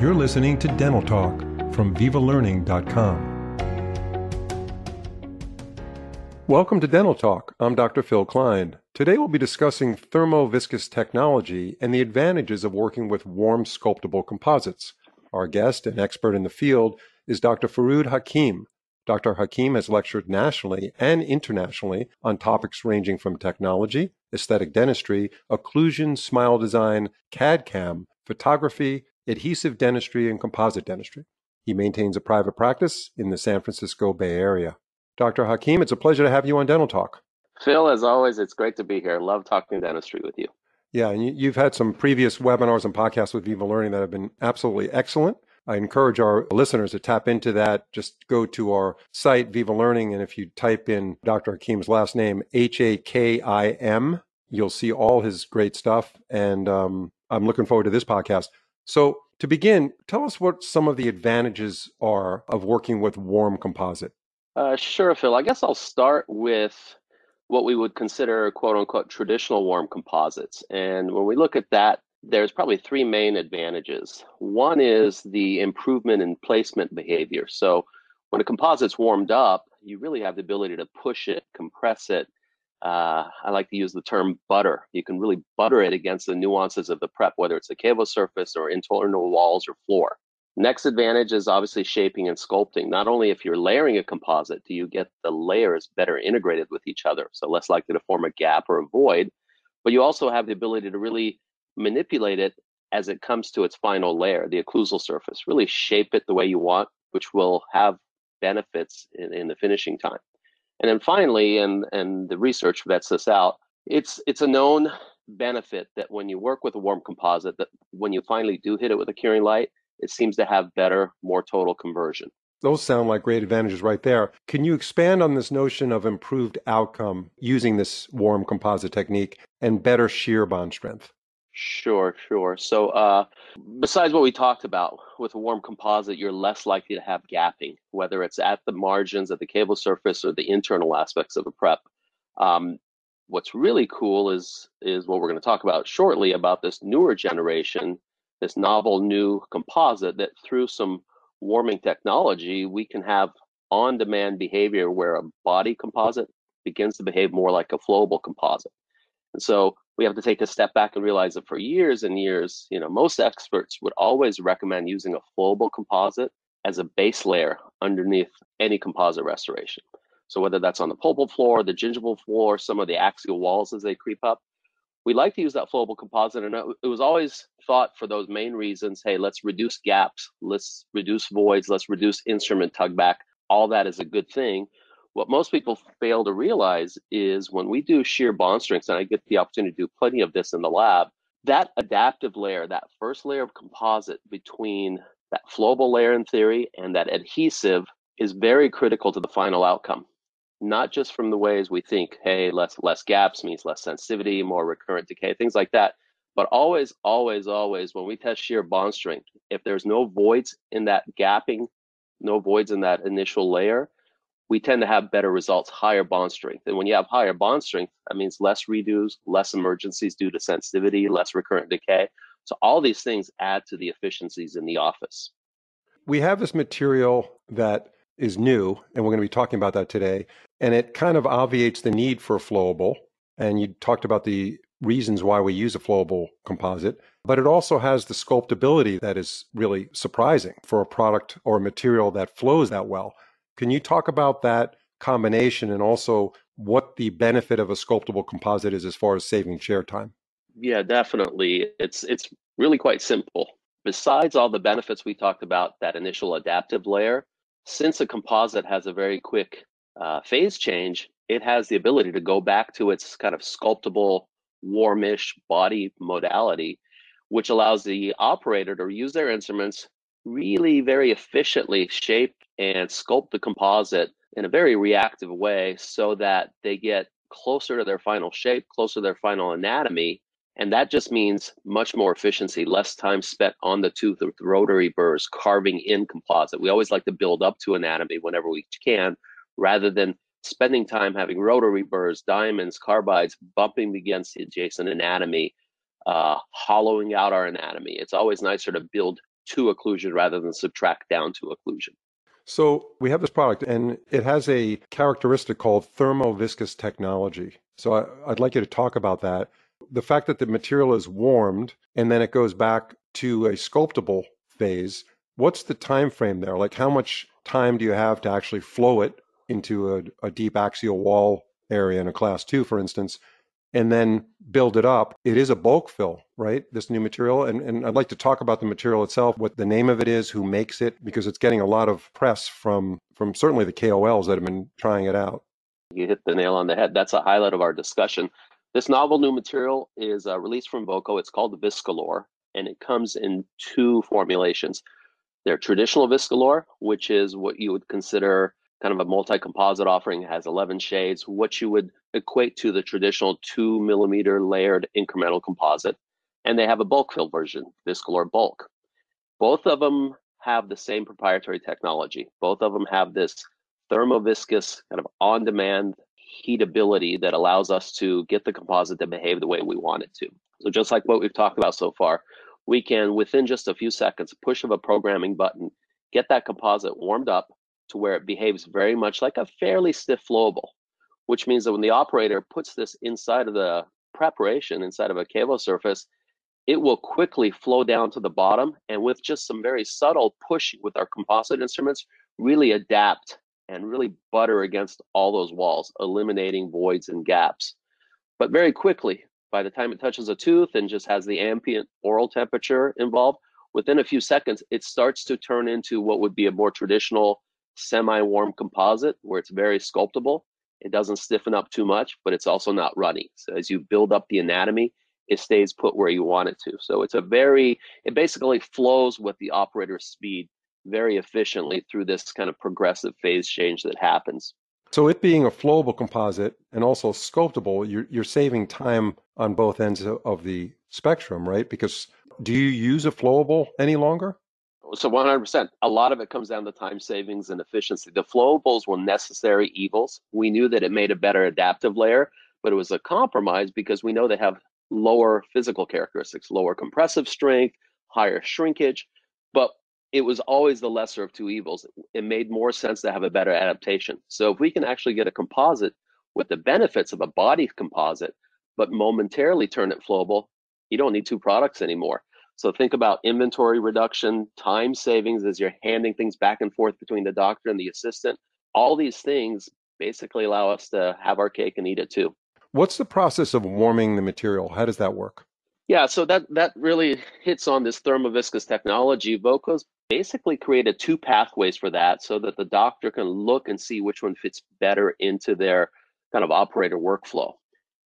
You're listening to Dental Talk from VivaLearning.com. Welcome to Dental Talk. I'm Dr. Phil Klein. Today we'll be discussing thermoviscous technology and the advantages of working with warm sculptable composites. Our guest and expert in the field is Dr. Farood Hakim. Dr. Hakim has lectured nationally and internationally on topics ranging from technology, aesthetic dentistry, occlusion, smile design, CAD CAM, photography, adhesive dentistry, and composite dentistry. He maintains a private practice in the San Francisco Bay Area. Dr. Hakim, it's a pleasure to have you on Dental Talk. Phil, as always, it's great to be here. Love talking dentistry with you. Yeah, and you've had some previous webinars and podcasts with Viva Learning that have been absolutely excellent. I encourage our listeners to tap into that. Just go to our site, Viva Learning, and if you type in Dr. Hakim's last name, H A K I M, you'll see all his great stuff. And um, I'm looking forward to this podcast. So, to begin, tell us what some of the advantages are of working with warm composite. Uh, sure, Phil. I guess I'll start with what we would consider quote unquote traditional warm composites. And when we look at that, there's probably three main advantages. One is the improvement in placement behavior. So when a composite's warmed up, you really have the ability to push it, compress it. Uh, I like to use the term butter. You can really butter it against the nuances of the prep, whether it's a cavosurface or internal walls or floor. Next advantage is obviously shaping and sculpting. Not only if you're layering a composite, do you get the layers better integrated with each other, so less likely to form a gap or a void, but you also have the ability to really manipulate it as it comes to its final layer, the occlusal surface. Really shape it the way you want, which will have benefits in, in the finishing time. And then finally, and and the research vets this out, it's it's a known benefit that when you work with a warm composite, that when you finally do hit it with a curing light, it seems to have better, more total conversion. Those sound like great advantages right there. Can you expand on this notion of improved outcome using this warm composite technique and better shear bond strength? Sure, sure. So, uh, besides what we talked about with a warm composite, you're less likely to have gapping, whether it's at the margins, at the cavosurface, or the internal aspects of a prep. Um, what's really cool is is what we're going to talk about shortly about this newer generation this novel new composite that through some warming technology, we can have on demand behavior where a body composite begins to behave more like a flowable composite. And so we have to take a step back and realize that for years and years, you know, most experts would always recommend using a flowable composite as a base layer underneath any composite restoration. So whether that's on the pulpal floor, the gingival floor, some of the axial walls as they creep up, we like to use that flowable composite. And it was always thought for those main reasons hey let's reduce gaps let's reduce voids let's reduce instrument tugback all that is a good thing what most people fail to realize is when we do shear bond strengths and i get the opportunity to do plenty of this in the lab that adaptive layer that first layer of composite between that flowable layer in theory and that adhesive is very critical to the final outcome not just from the ways we think, hey, less less gaps means less sensitivity, more recurrent decay, things like that. But always, always, always, when we test shear bond strength, if there's no voids in that gapping, no voids in that initial layer, we tend to have better results, higher bond strength. And when you have higher bond strength, that means less redos, less emergencies due to sensitivity, less recurrent decay. So all these things add to the efficiencies in the office. We have this material that is new, and we're going to be talking about that today. And it kind of obviates the need for a flowable. And you talked about the reasons why we use a flowable composite, but it also has the sculptability that is really surprising for a product or a material that flows that well. Can you talk about that combination and also what the benefit of a sculptable composite is as far as saving chair time? Yeah, definitely. It's it's really quite simple. Besides all the benefits we talked about, that initial adaptive layer, since a composite has a very quick uh, phase change, it has the ability to go back to its kind of sculptable, warmish body modality, which allows the operator to use their instruments really very efficiently shape and sculpt the composite in a very reactive way so that they get closer to their final shape, closer to their final anatomy, and that just means much more efficiency, less time spent on the tooth with rotary burrs, carving in composite. We always like to build up to anatomy whenever we can, rather than spending time having rotary burrs, diamonds, carbides bumping against the adjacent anatomy, uh, hollowing out our anatomy. It's always nicer to build to occlusion rather than subtract down to occlusion. So we have this product, and it has a characteristic called thermoviscous technology. So I, would like you to talk about that. The fact that the material is warmed and then it goes back to a sculptable phase. What's the time frame there? Like how much time do you have to actually flow it into a, a deep axial wall area in a class two, for instance, and then build it up. It is a bulk fill, right? This new material. And, and I'd like to talk about the material itself, what the name of it is, who makes it, because it's getting a lot of press from, from certainly the KOLs that have been trying it out. You hit the nail on the head. That's a highlight of our discussion. This novel new material is uh, released from Voco. It's called VisCalor, and it comes in two formulations. Their traditional VisCalor, which is what you would consider kind of a multi-composite offering, has 11 shades, what you would equate to the traditional two millimeter layered incremental composite. And they have a bulk fill version, VisCalor Bulk. Both of them have the same proprietary technology. Both of them have this thermoviscous kind of on-demand heatability that allows us to get the composite to behave the way we want it to. So just like what we've talked about so far, we can, within just a few seconds, push of a programming button, get that composite warmed up to where it behaves very much like a fairly stiff flowable, which means that when the operator puts this inside of the preparation, inside of a cavosurface, it will quickly flow down to the bottom and with just some very subtle push with our composite instruments, really adapt and really butter against all those walls, eliminating voids and gaps. But very quickly, by the time it touches a tooth and just has the ambient oral temperature involved, within a few seconds, it starts to turn into what would be a more traditional semi-warm composite where it's very sculptable. It doesn't stiffen up too much, but it's also not runny. So as you build up the anatomy, it stays put where you want it to. So it's a very, it basically flows with the operator's speed very efficiently through this kind of progressive phase change that happens. So it being a flowable composite and also sculptable, you're, you're saving time on both ends of the spectrum, right? Because do you use a flowable any longer? So 100%. A lot of it comes down to time savings and efficiency. The flowables were necessary evils. We knew that it made a better adaptive layer, but it was a compromise because we know they have lower physical characteristics, lower compressive strength, higher shrinkage. But it was always the lesser of two evils. It made more sense to have a better adaptation. So if we can actually get a composite with the benefits of a body composite, but momentarily turn it flowable, you don't need two products anymore. So think about inventory reduction, time savings as you're handing things back and forth between the doctor and the assistant. All these things basically allow us to have our cake and eat it too. What's the process of warming the material? How does that work? Yeah, so that that really hits on this thermoviscous technology. Voco's basically created two pathways for that so that the doctor can look and see which one fits better into their kind of operator workflow.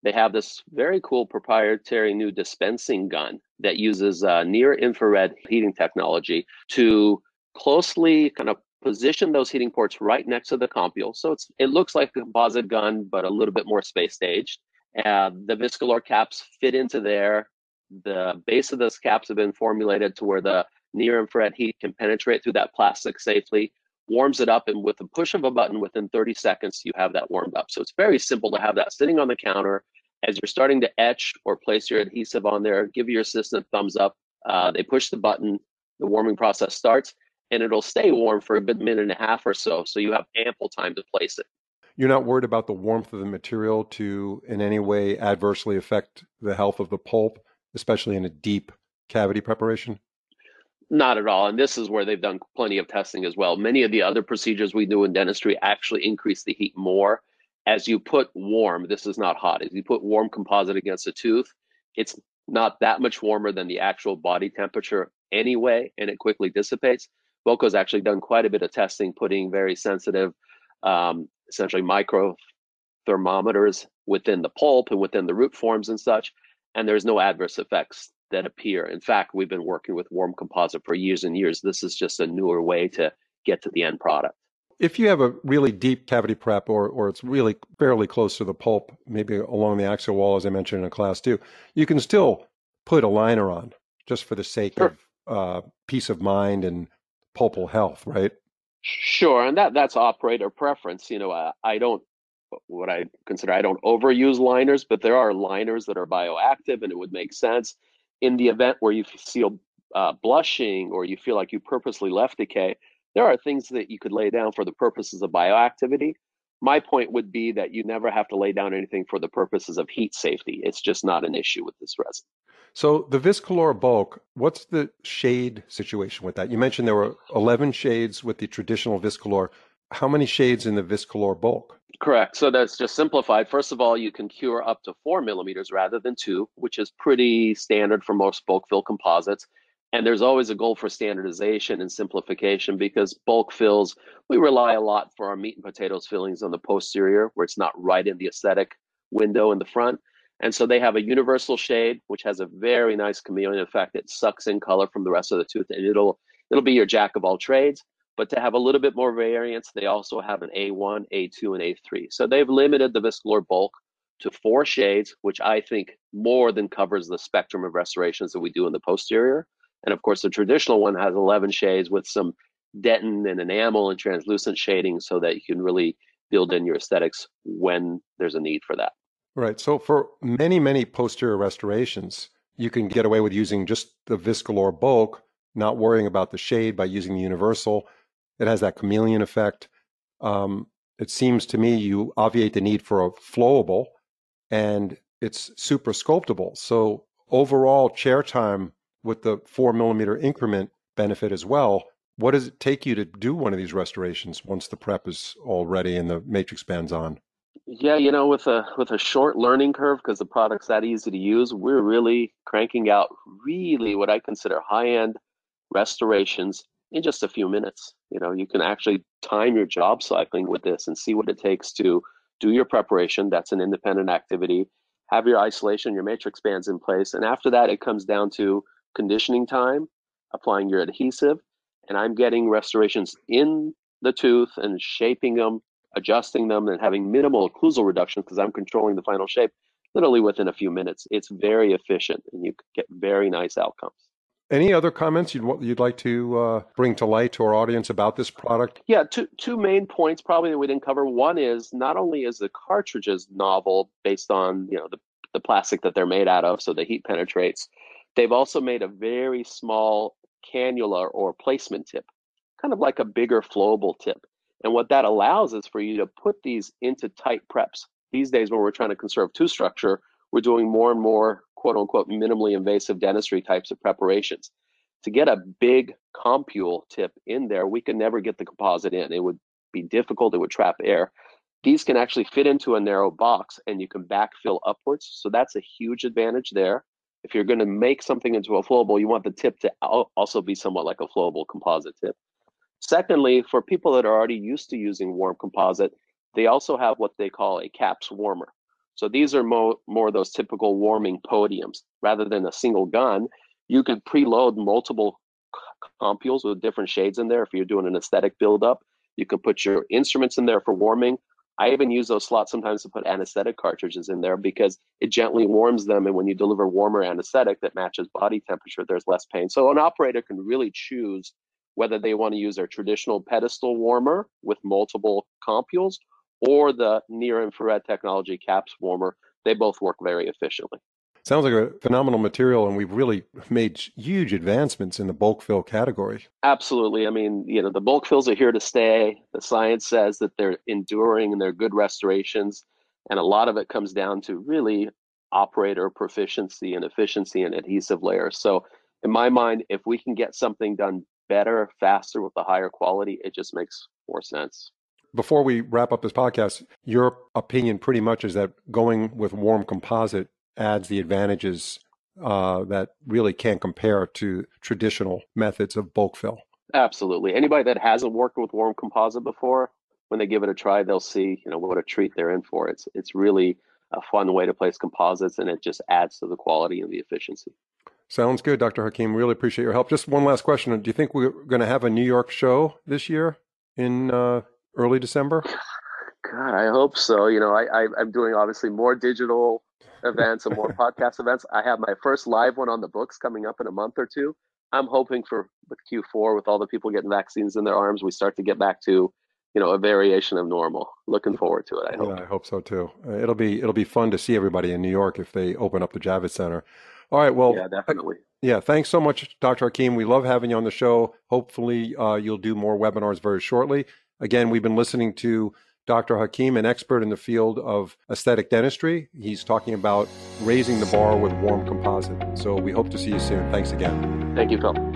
They have this very cool proprietary new dispensing gun that uses uh, near infrared heating technology to closely kind of position those heating ports right next to the compule. So it's it looks like a composite gun, but a little bit more space staged. Uh, the VisCalor caps fit into there the base of those caps have been formulated to where the near infrared heat can penetrate through that plastic safely, warms it up, and with the push of a button within 30 seconds, you have that warmed up. So it's very simple to have that sitting on the counter. As you're starting to etch or place your adhesive on there, give your assistant a thumbs up. Uh, they push the button, the warming process starts, and it'll stay warm for a minute and a half or so. So you have ample time to place it. You're not worried about the warmth of the material to in any way adversely affect the health of the pulp especially in a deep cavity preparation? Not at all. And this is where they've done plenty of testing as well. Many of the other procedures we do in dentistry actually increase the heat more. As you put warm, this is not hot. As you put warm composite against a tooth, it's not that much warmer than the actual body temperature anyway, and it quickly dissipates. Voco's actually done quite a bit of testing, putting very sensitive, um, essentially micro thermometers within the pulp and within the root forms and such and there's no adverse effects that appear. In fact, we've been working with warm composite for years and years. This is just a newer way to get to the end product. If you have a really deep cavity prep or, or it's really fairly close to the pulp, maybe along the axial wall, as I mentioned in a class two, you can still put a liner on just for the sake sure. of uh, peace of mind and pulpal health, right? Sure, and that that's operator preference. You know, I, I don't what I consider I don't overuse liners, but there are liners that are bioactive, and it would make sense in the event where you feel uh, blushing or you feel like you purposely left decay, there are things that you could lay down for the purposes of bioactivity. My point would be that you never have to lay down anything for the purposes of heat safety. It's just not an issue with this resin. So the VisCalor bulk, what's the shade situation with that? You mentioned there were 11 shades with the traditional VisCalor. How many shades in the VisCalor bulk? Correct. So that's just simplified. First of all, you can cure up to four millimeters rather than two, which is pretty standard for most bulk fill composites. And there's always a goal for standardization and simplification because bulk fills, we rely a lot for our meat and potatoes fillings on the posterior, where it's not right in the aesthetic window in the front. And so they have a universal shade, which has a very nice chameleon effect. It sucks in color from the rest of the tooth, and it'll it'll be your jack of all trades. But to have a little bit more variance, they also have an A1, A2, and A3. So they've limited the VisCalor bulk to four shades, which I think more than covers the spectrum of restorations that we do in the posterior. And of course, the traditional one has 11 shades with some dentin and enamel and translucent shading so that you can really build in your aesthetics when there's a need for that. Right. So for many, many posterior restorations, you can get away with using just the VisCalor bulk, not worrying about the shade by using the universal. It has that chameleon effect. Um, it seems to me you obviate the need for a flowable and it's super sculptable. So overall chair time with the four millimeter increment benefit as well. What does it take you to do one of these restorations once the prep is all ready and the matrix band's on? Yeah, you know, with a with a short learning curve because the product's that easy to use, we're really cranking out really what I consider high-end restorations in just a few minutes. You know, you can actually time your job cycling with this and see what it takes to do your preparation. That's an independent activity. Have your isolation, your matrix bands in place, and after that, it comes down to conditioning time, applying your adhesive, and I'm getting restorations in the tooth and shaping them, adjusting them, and having minimal occlusal reduction because I'm controlling the final shape literally within a few minutes. It's very efficient and you get very nice outcomes. Any other comments you'd you'd like to uh, bring to light to our audience about this product? Yeah, two two main points probably that we didn't cover. One is not only is the cartridges novel based on you know the the plastic that they're made out of, so the heat penetrates, They've also made a very small cannula or placement tip, kind of like a bigger flowable tip. And what that allows is for you to put these into tight preps. These days, when we're trying to conserve tooth structure, we're doing more and more quote unquote minimally invasive dentistry types of preparations. To get a big compule tip in there, we could never get the composite in. It would be difficult, it would trap air. These can actually fit into a narrow box and you can backfill upwards. So that's a huge advantage there if you're going to make something into a flowable, you want the tip to also be somewhat like a flowable composite tip. Secondly, for people that are already used to using warm composite, they also have what they call a caps warmer. So these are more, more those typical warming podiums. Rather than a single gun, you can preload multiple compules with different shades in there. If you're doing an aesthetic buildup, you can put your instruments in there for warming, I even use those slots sometimes to put anesthetic cartridges in there because it gently warms them. And when you deliver warmer anesthetic that matches body temperature, there's less pain. So an operator can really choose whether they want to use their traditional pedestal warmer with multiple compules or the near infrared technology caps warmer. They both work very efficiently. Sounds like a phenomenal material, and we've really made huge advancements in the bulk fill category. Absolutely. I mean, you know, the bulk fills are here to stay. The science says that they're enduring and they're good restorations. And a lot of it comes down to really operator proficiency and efficiency and adhesive layers. So, in my mind, if we can get something done better, faster with a higher quality, it just makes more sense. Before we wrap up this podcast, your opinion pretty much is that going with warm composite adds the advantages uh, that really can't compare to traditional methods of bulk fill. Absolutely. Anybody that hasn't worked with warm composite before, when they give it a try, they'll see you know what a treat they're in for. It's it's really a fun way to place composites, and it just adds to the quality and the efficiency. Sounds good, Dr. Hakim. Really appreciate your help. Just one last question: Do you think we're going to have a New York show this year in uh, early December? God, I hope so. You know, I, I I'm doing obviously more digital events and more podcast events. I have my first live one on the books coming up in a month or two. I'm hoping for with Q4 with all the people getting vaccines in their arms, we start to get back to, you know, a variation of normal. Looking forward to it. I hope. Yeah, I hope so too. Uh, it'll be it'll be fun to see everybody in New York if they open up the Javits Center. All right. Well, yeah, definitely. Yeah, thanks so much, Dr. Hakim. We love having you on the show. Hopefully, uh, you'll do more webinars very shortly. Again, we've been listening to Dr. Hakim, an expert in the field of aesthetic dentistry. He's talking about raising the bar with warm composite. So we hope to see you soon. Thanks again. Thank you, Phil.